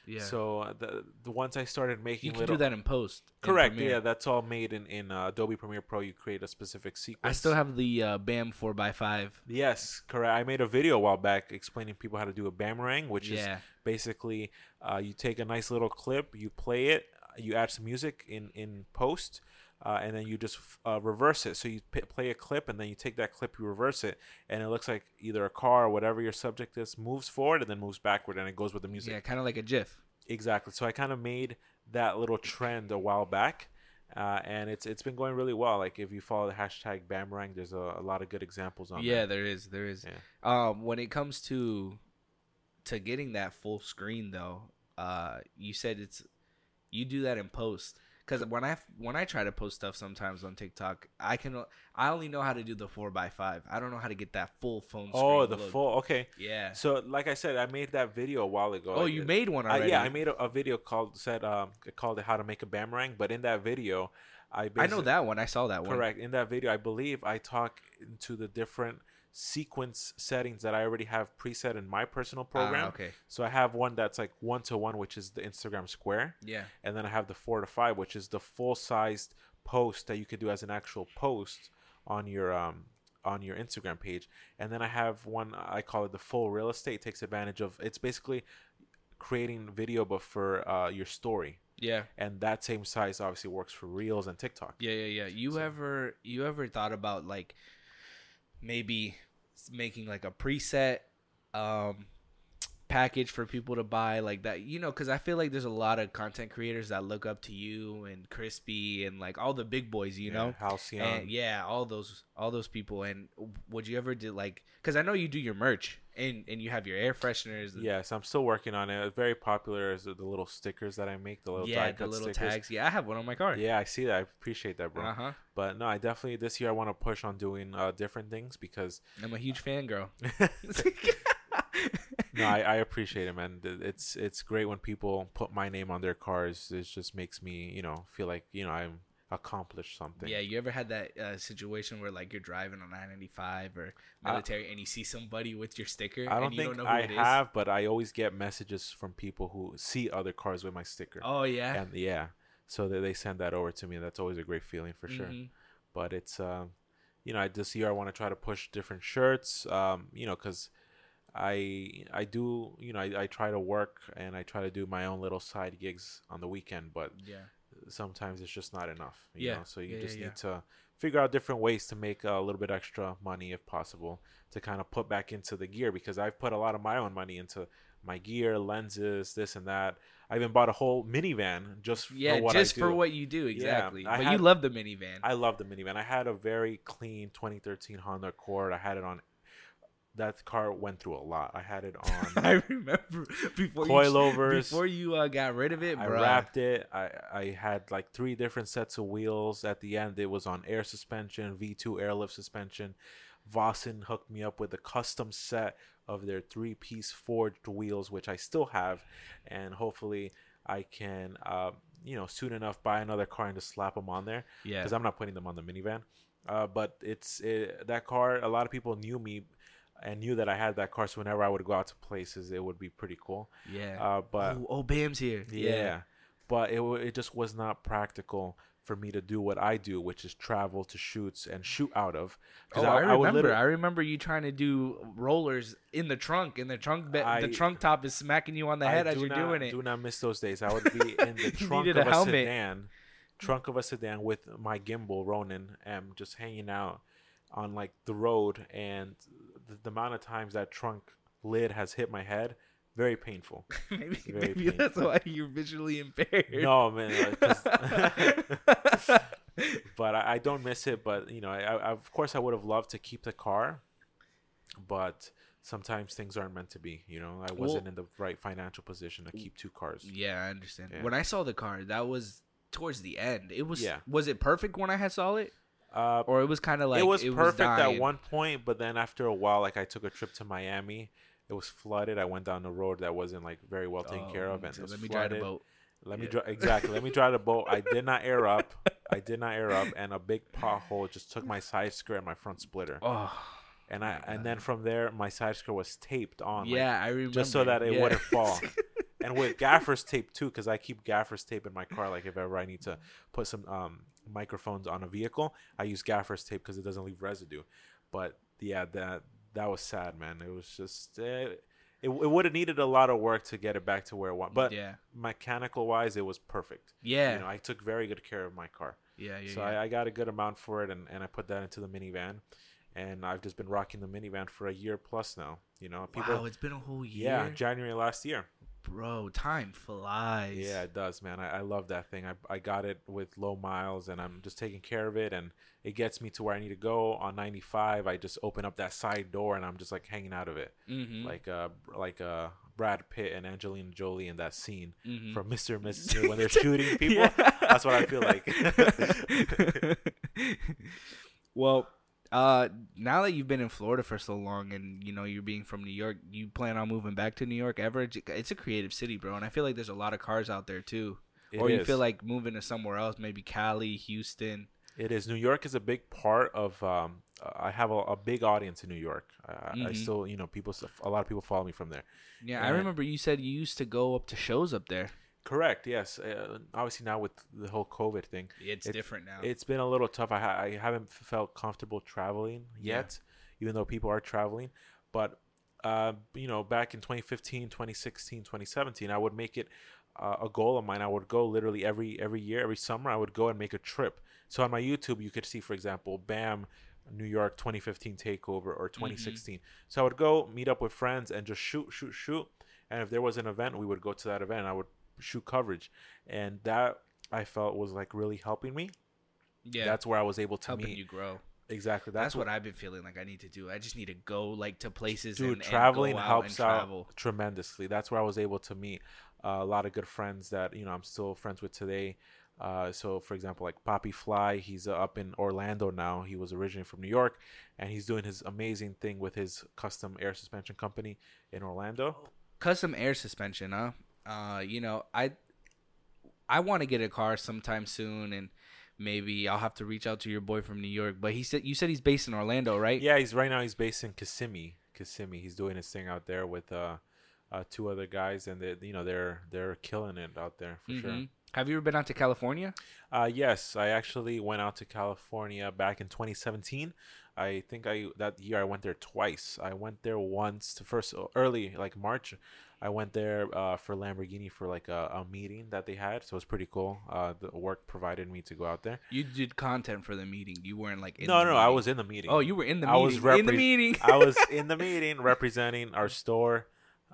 Yeah. So uh, the the once I started making you can little, do that in post. correct, Premiere. yeah, that's all made in in uh, Adobe Premiere Pro. You create a specific sequence. I still have the uh, BAM 4x5. Yes, correct. I made a video a while back explaining people how to do a boomerang, which Yeah. is basically uh, you take a nice little clip, you play it, you add some music in in post, uh, and then you just uh, reverse it. So you p- play a clip, and then you take that clip, you reverse it, and it looks like either a car or whatever your subject is moves forward and then moves backward, and it goes with the music. Yeah, kind of like a GIF. Exactly. So I kind of made that little trend a while back. Uh, and it's it's been going really well. Like if you follow the hashtag Bamrang, there's a, a lot of good examples on there. Yeah, there. there is. There is. Yeah. Um, when it comes to to getting that full screen though, uh, you said it's you do that in post. Because when I when I try to post stuff sometimes on TikTok, I can I only know how to do the four x five. I don't know how to get that full phone. Screen Oh, the look. full. Okay. Yeah. So like I said, I made that video a while ago. Oh, Like, you it- made one I, already. yeah, I made a, a video called said um called it how to make a boomerang. But in that video, I I know that one. I saw that one. Correct. In that video, I believe I talk into the different sequence settings that I already have preset in my personal Ah, program. okay. So I have one that's like one to one, which is the Instagram square, Yeah. and then I have the four to five, which is the full sized post that you could do as an actual post on your um on your Instagram page. And then I have one I call it the full real estate. It takes advantage of it's basically creating video but for uh, your story. Yeah. And that same size obviously works for Reels and TikTok. Yeah, yeah, yeah. You So- ever you ever thought about like maybe making like a preset um package for people to buy like that you know because i feel like there's a lot of content creators that look up to you and crispy and like all the big boys you know Halcyon. and yeah all those all those people and would you ever do like because i know you do your merch and and you have your air fresheners Yes, I'm still working on it. Very popular is the the little stickers that I make, the little yeah the little stickers. tags yeah i have one on my car Yeah, I see that. I appreciate that, bro. uh-huh But no, I definitely this year I want to push on doing uh, different things because i'm a huge fan girl <laughs> <laughs> no, I, I appreciate it, man. It's it's great when people put my name on their cars. It just makes me, you know, feel like you know I'm accomplished something. Yeah, you ever had that uh, situation where like you're driving on 995 or I- military and you see somebody with your sticker I don't and you think don't know who I it is? have, but I always get messages from people who see other cars with my sticker. Oh yeah. And yeah, so they, they send that over to me. That's always a great feeling for sure. Mhm. but it's um you know I this year I want to try to push different shirts um you know because I I do you know I, I try to work and I try to do my own little side gigs on the weekend but Yeah. sometimes it's just not enough you Yeah. know so you Yeah, just yeah, need to figure out different ways to make a little bit extra money if possible to kind of put back into the gear because I've put a lot of my own money into my gear lenses this and that I even bought a whole minivan just Yeah, for what just I do. for what you do exactly. I but had- you love the minivan. I love the minivan. I had a very clean 2013 Honda Accord. I had it on. That car went through a lot. I had it <laughs> on. I remember before you Coilovers. before you uh, got rid of it, I bro. wrapped it. I I had like three different sets of wheels. At the end, it was on air suspension, V2 airlift suspension. Vossen hooked me up with a custom set of their three-piece forged wheels, which I still have, and hopefully I can, uh, you know, soon enough buy another car and just slap them on there. Yeah. because I'm not putting them on the minivan. Uh, but it's it, that car. A lot of people knew me and knew that I had that car. So whenever I would go out to places, it would be pretty cool. Yeah. Uh, but oh, oh, Bam's here. yeah, but it it just was not practical for me to do what I do, which is travel to shoots and shoot out of. Oh, I, remember. I remember you trying to do rollers in the trunk, and the trunk be- I- the trunk top is smacking you on the I head as you're not- doing it. Do not miss those days. I would be <laughs> in the trunk of a a, sedan, trunk of a sedan with my gimbal Ronin, and just hanging out on like the road, and the, the amount of times that trunk lid has hit my head, very painful. <laughs> maybe Very maybe that's why you're visually impaired. no man, <laughs> <laughs> but I, I don't miss it. But you know, I, I of course I would have loved to keep the car, but sometimes things aren't meant to be. You know, I wasn't Well- in the right financial position to keep two cars. yeah, I understand. Yeah. When I saw the car, that was towards the end. It was. Yeah. Was it perfect when I had saw it, Uh, or it was kind of like it was perfect dying? at one point, but then after a while, like I took a trip to Miami, it was flooded. I went down a road that wasn't like very well taken care of, Oh, and so it was let me drive the boat. Let me Yeah. drive exactly. Let me drive the boat. I did not air up. I did not air up, and a big pothole just took my side skirt and my front splitter. Oh, and I and then from there, my side skirt was taped on. like, yeah, I remember. just so that it yeah. wouldn't fall. <laughs> and with gaffer's tape too, because I keep gaffer's tape in my car. Like if ever I need to put some um, microphones on a vehicle, I use gaffer's tape because it doesn't leave residue. But yeah, that that was sad, man. It was just eh, it. It would have needed a lot of work to get it back to where it was, but yeah, mechanical wise, it was perfect. yeah, You know, I took very good care of my car, yeah, yeah. so yeah. I, I got a good amount for it, and, and I put that into the minivan, and I've just been rocking the minivan for a year plus now. You know, people. wow, it's been a whole year. yeah, January last year. Bro, time flies. Yeah, it does, man. I, I love that thing. I, I got it with low miles, and I'm just taking care of it, and it gets me to where I need to go. On 95, I just open up that side door, and I'm just like hanging out of it, Mm-hmm. like uh like uh Brad Pitt and Angelina Jolie in that scene Mhm. from Mr. and Mrs. Smith <laughs> when they're shooting <laughs> people. That's what I feel like. <laughs> well, uh, now that you've been in Florida for so long, and you know you're being from New York, you plan on moving back to New York ever? It's a creative city, bro, and I feel like there's a lot of cars out there too. It or you is. feel like moving to somewhere else, maybe Cali, Houston. It is. New York is a big part of. Um, I have a, a big audience in New York. I, I still, you know, people. A lot of people follow me from there. Yeah, I remember you said you used to go up to shows up there. Correct. Yes. Uh, obviously now with the whole COVID thing, It's It- different now. it's been a little tough. I, ha- I haven't felt comfortable traveling Yeah. yet, even though people are traveling. But, uh, you know, back in 2015, 2016, 2017, I would make it uh, a goal of mine. I would go literally every every year, every summer. I would go and make a trip. So on my YouTube, you could see, for example, Bam, New York 2015 takeover or 2016. So I would go meet up with friends and just shoot, shoot, shoot. And if there was an event, we would go to that event. I would shoot coverage, and that I felt was like really helping me yeah, that's where I was able to helping meet. you grow. Exactly. That's, That's, what I've been feeling like I need to do. I just need to go like to places. dude. and, and traveling out helps and out travel. tremendously. That's where I was able to meet uh, a lot of good friends that you know I'm still friends with today. Uh, so, for example, like Poppy Fly, he's uh, up in Orlando now. He was originally from New York, and he's doing his amazing thing with his custom air suspension company in Orlando. custom air suspension, huh? Uh, you know, I I want to get a car sometime soon, and maybe I'll have to reach out to your boy from New York. But he said you said he's based in Orlando, right? Yeah, he's right now. He's based in Kissimmee. Kissimmee. He's doing his thing out there with uh, uh, two other guys, and they, you know they're they're killing it out there for sure. Mhm. Have you ever been out to California? Uh, yes, I actually went out to California back in 2017. I think I that year I went there twice. I went there once to first early like March. I went there uh, for Lamborghini for like a, a meeting that they had, so it was pretty cool. Uh, the work provided me to go out there. You did content for the meeting. You weren't like in no, the no, I was in the meeting. Oh, you were in the I meeting. was in the meeting. I was <laughs> in the meeting representing our store,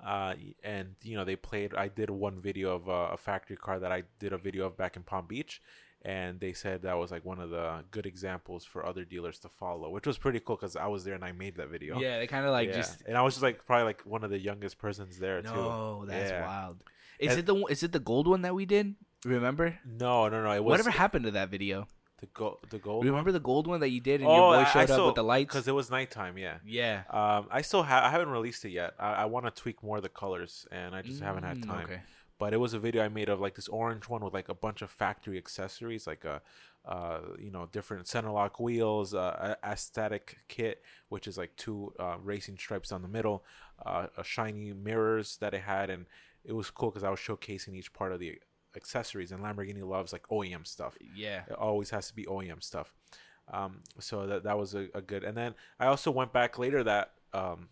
uh, and you know they played. I did one video of uh, a factory car that I did a video of back in Palm Beach, and they said that was like one of the good examples for other dealers to follow, which was pretty cool because I was there and I made that video. yeah, they kind of like Yeah. just. and I was just like probably like one of the youngest persons there too. No, that's Yeah. wild. Is And- it the is it the gold one that we did? Remember? No, no, no. It was Whatever happened to that video? the gold. The gold. Remember the gold one that you did and Oh, your I- boy I showed up still- with the lights? because it was nighttime. Yeah. Yeah. Um, I still have. I haven't released it yet. I, I want to tweak more of the colors, and I just haven't had Mm, time. Okay. But it was a video I made of like this orange one with like a bunch of factory accessories, like a, uh, you know, different center lock wheels, uh, a- aesthetic kit, which is like two uh, racing stripes down the middle, uh, a shiny mirrors that it had, and it was cool because I was showcasing each part of the accessories. And Lamborghini loves like OEM stuff. Yeah. It always has to be OEM stuff. Um, so that that was a, a good. And then I also went back later that um,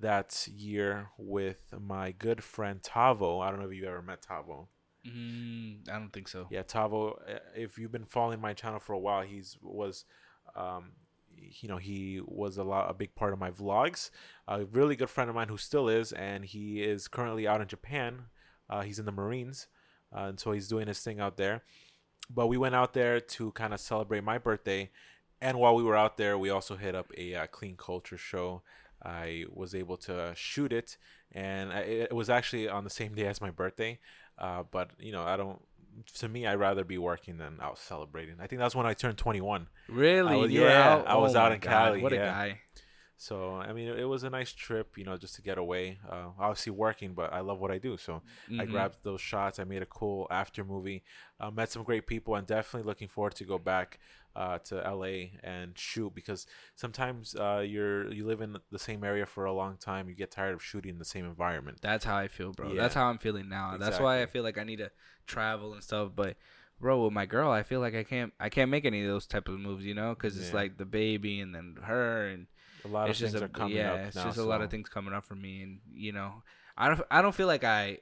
that year with my good friend Tavo. I don't know if you ever met Tavo. Mm, I don't think so. Yeah, Tavo. uh, If you've been following my channel for a while, he's was, um, you know, he was a lot a big part of my vlogs. A really good friend of mine who still is, and he is currently out in Japan. Uh, he's in the Marines, uh, and so he's doing his thing out there. But we went out there to kind of celebrate my birthday, and while we were out there, we also hit up a uh, clean culture show. I was able to shoot it, and I, it was actually on the same day as my birthday. Uh, but you know, I don't. To me, I'd rather be working than out celebrating. I think that's when I turned 21. Really? I was- yeah? I was Oh out in God, Cali, What a guy. So I mean, it, was a nice trip, you know, just to get away. Uh, obviously working, but I love what I do. So I Mhm. grabbed those shots. I made a cool after movie. Uh, met some great people, and definitely looking forward to go back uh, to LA and shoot because sometimes uh, you're you live in the same area for a long time. You get tired of shooting in the same environment. That's how I feel, bro. Yeah. That's how I'm feeling now. That's why I feel like I need to travel and stuff. But, bro, with my girl, I feel like I can't. I can't make any of those type of moves, you know, because it's Yeah. like the baby and then her and A lot of things a, are coming yeah, up it's now. just a lot of things coming up for me, and you know, I don't. I don't feel like I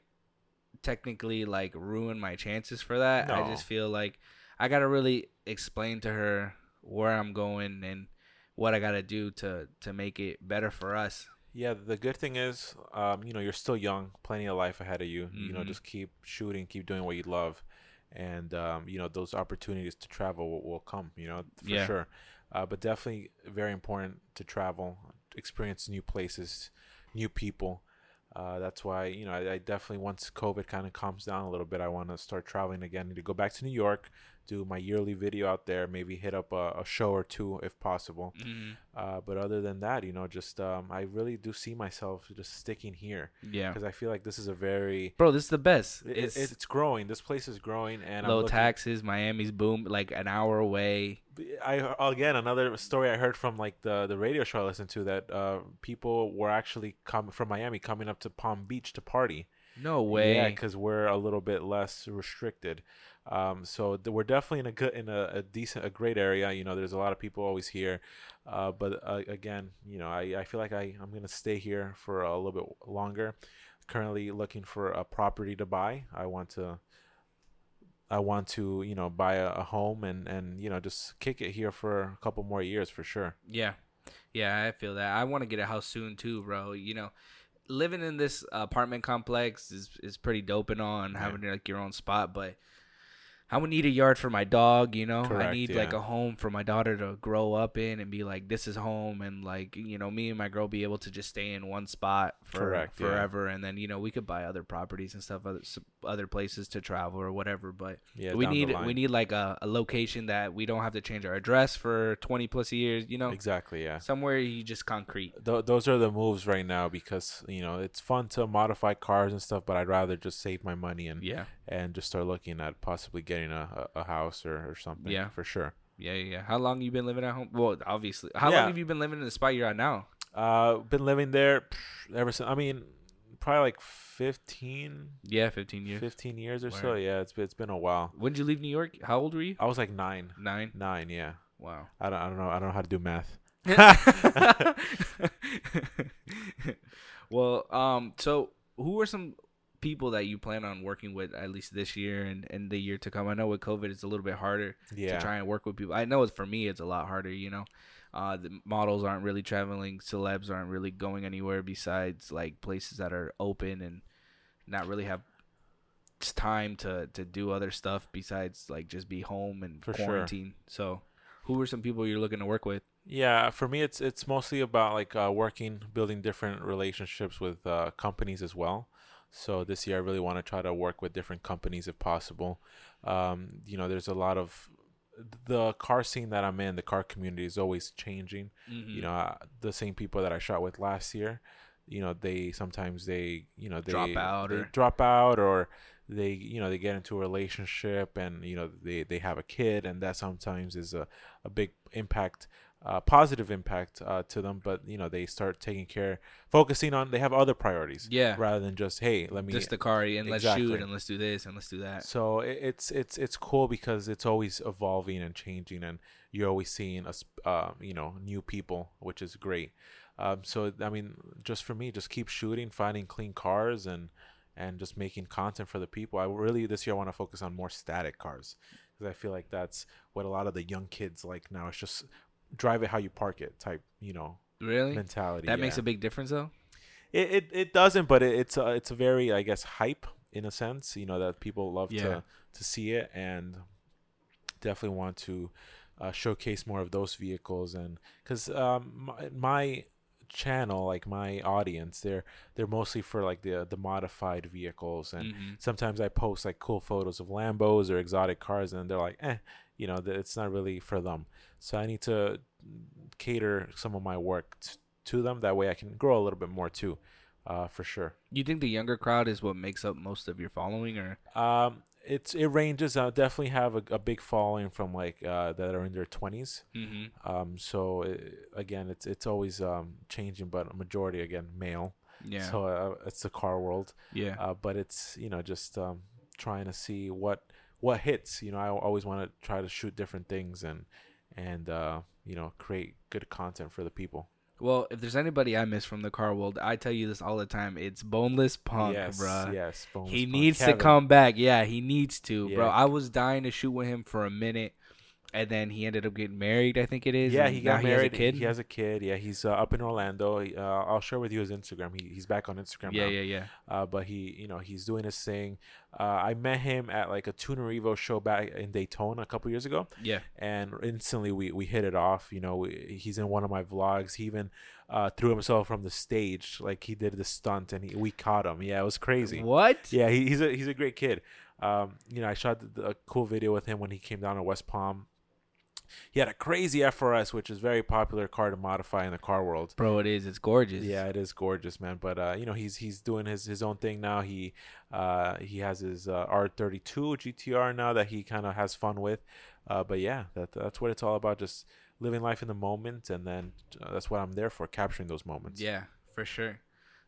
technically like ruin my chances for that. I just feel like I gotta really explain to her where I'm going and what I gotta do to to make it better for us. Yeah, the good thing is, um, you know, you're still young, plenty of life ahead of you. You know, Mhm. just keep shooting, keep doing what you love, and um, you know those opportunities to travel will, will come. You know, for Yeah. sure. Uh, but definitely very important to travel, experience new places, new people. Uh, that's why you know I, I definitely once COVID kind of calms down a little bit, I want to start traveling again. Need to go back to New York, do my yearly video out there, maybe hit up a, a show or two if possible. Uh, but other than that, you know, just um, I really do see myself just sticking here Yeah, because I feel like this is a very bro, this is the best. it, It's, it's, it's growing. This place is growing, and low looking- taxes. Miami's boom, like an hour away. I again another story I heard from like the the radio show I listened to that uh, people were actually coming from Miami coming up to Palm Beach to party. No way. Yeah, because we're a little bit less restricted. Um, so th- we're definitely in a good, in a, a decent, a great area. You know, there's a lot of people always here. Uh, but uh, again, you know, I, I feel like I I'm gonna stay here for a little bit longer. Currently looking for a property to buy. I want to. I want to, you know, buy a, a home and and you know just kick it here for a couple more years for sure. Yeah. Yeah, I feel that. I want to get a house soon too, bro. You know, living in this apartment complex is is pretty dope and all, and Yeah. having like your own spot. But I would need a yard for my dog. You know, I Correct, need like a home for my daughter to grow up in and be like, this is home, and like you know, me and my girl be able to just stay in one spot for Correct, yeah. forever, and then you know we could buy other properties and stuff, other other places to travel or whatever. But Yeah, we need we need like a, a location that we don't have to change our address for twenty plus years. You know, exactly yeah. somewhere you just concrete. Th- those are the moves right now because you know it's fun to modify cars and stuff, but I'd rather just save my money and Yeah, and just start looking at possibly getting a, a, house or, or something. Yeah. for sure. yeah, yeah. How long you been living at home? Well, obviously. How Yeah. long have you been living in the spot you're at now? Uh, been living there ever since. I mean, probably like 15, Yeah, fifteen years. 15 years or so. Yeah, it's been, it's been a while. When did you leave New York? How old were you? I was like nine, Nine. nine. Yeah, Wow. I don't I don't know I don't know how to do math. <laughs> <laughs> well, um, so who are some people that you plan on working with at least this year and, and the year to come? I know with COVID it's a little bit harder Yeah, to try and work with people. I know it's for me it's a lot harder, you know. Uh, the models aren't really traveling, celebs aren't really going anywhere besides like places that are open and not really have time to to do other stuff besides like just be home and For sure. quarantine. So, who are some people you're looking to work with? Yeah, for me, it's it's mostly about like uh, working, building different relationships with uh, companies as well. So this year, I really want to try to work with different companies if possible. Um, you know, there's a lot of the car scene that I'm in. The car community is always changing. Mm-hmm. You know, uh, the same people that I shot with last year, you know they sometimes they you know they Drop out they or- drop out or they you know they get into a relationship and you know they they have a kid and that sometimes is a, a big impact uh, positive impact uh, to them but you know they start taking care focusing on they have other priorities Yeah. rather than just hey let me Just the car and let's Exactly. shoot and let's do this and let's do that. so it, it's it's it's cool because it's always evolving and changing, and you're always seeing us, uh, you know, new people, which is great. Um, so I mean, just for me, just keep shooting, finding clean cars, and and just making content for the people. I really this year I want to focus on more static cars because I feel like that's what a lot of the young kids like now. It's just drive it how you park it type, you know, Really? mentality. That makes a big difference though. It it, it doesn't, but it, it's a, it's a very I guess hype in a sense. You know that people love Yeah. to to see it and definitely want to uh, showcase more of those vehicles and because um my, my channel like my audience they're they're mostly for like the the modified vehicles and Mhm. sometimes I post like cool photos of Lambos or exotic cars, and they're like, eh, you know, that it's not really for them. So I need to cater some of my work t- to them. That way, I can grow a little bit more too, uh, for sure. You think the younger crowd is what makes up most of your following, or Um, it's it ranges. I definitely have a, a big following from like uh, that are in their twenties. mm-hmm. Um, so uh again, it's it's always um changing, but a majority again male. yeah, So uh, it's the car world. yeah, uh, but it's you know just um, trying to see what what hits. You know, I always want to try to shoot different things and and uh, you know create good content for the people. Well, if there's anybody I miss from the car world, I tell you this all the time. It's Boneless Punk, yes, bruh. yes. Boneless He Punk. needs to come back. Yeah, he needs to, bro. I was dying to shoot with him for a minute, and then he ended up getting married. I think it is. Yeah, he got married. He has a kid. He has a kid. Yeah, he's uh, up in Orlando. He- Uh, I'll share with you his Instagram. He, he's back on Instagram yeah, now. yeah, yeah. uh, but he you know he's doing his thing uh, i met him at like a tuner evo show back in daytona a couple years ago Yeah. and instantly we, we hit it off you know we, he's in one of my vlogs he even uh, threw himself from the stage like he did the stunt and he, we caught him yeah it was crazy What? yeah he, he's a he's a great kid um, you know i shot the, a cool video with him when he came down to west palm he had a crazy FRS, which is very popular car to modify in the car world. Bro, it is. It's gorgeous. Yeah, it is gorgeous, man. But uh, you know, he's he's doing his his own thing now. He uh he has his uh, R32 GTR now that he kind of has fun with. Uh, but yeah, that that's what it's all about. Just living life in the moment, and then uh, that's what I'm there for, capturing those moments. Yeah, for sure.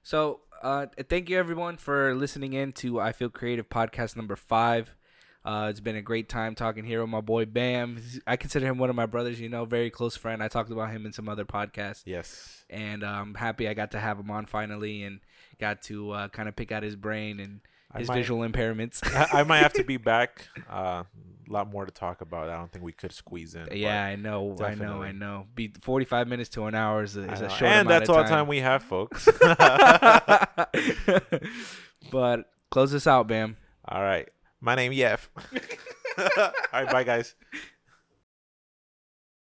So, uh, thank you everyone for listening in to I Feel Creative podcast number five. Uh, it's been a great time talking here with my boy Bam. I consider him one of my brothers, you know, very close friend. I talked about him in some other podcasts, Yes. and uh, I'm happy I got to have him on finally and got to uh, kind of pick out his brain and his might- visual impairments. I, I might have to be <laughs> back. Uh, a lot more to talk about. I don't think we could squeeze in. yeah, I know, I know, I know. Be 45 minutes to an hour is a, is a short and that's all the time we have, folks. <laughs> <laughs> but close this out, Bam. all right. My name Yef. <laughs> all right, bye guys.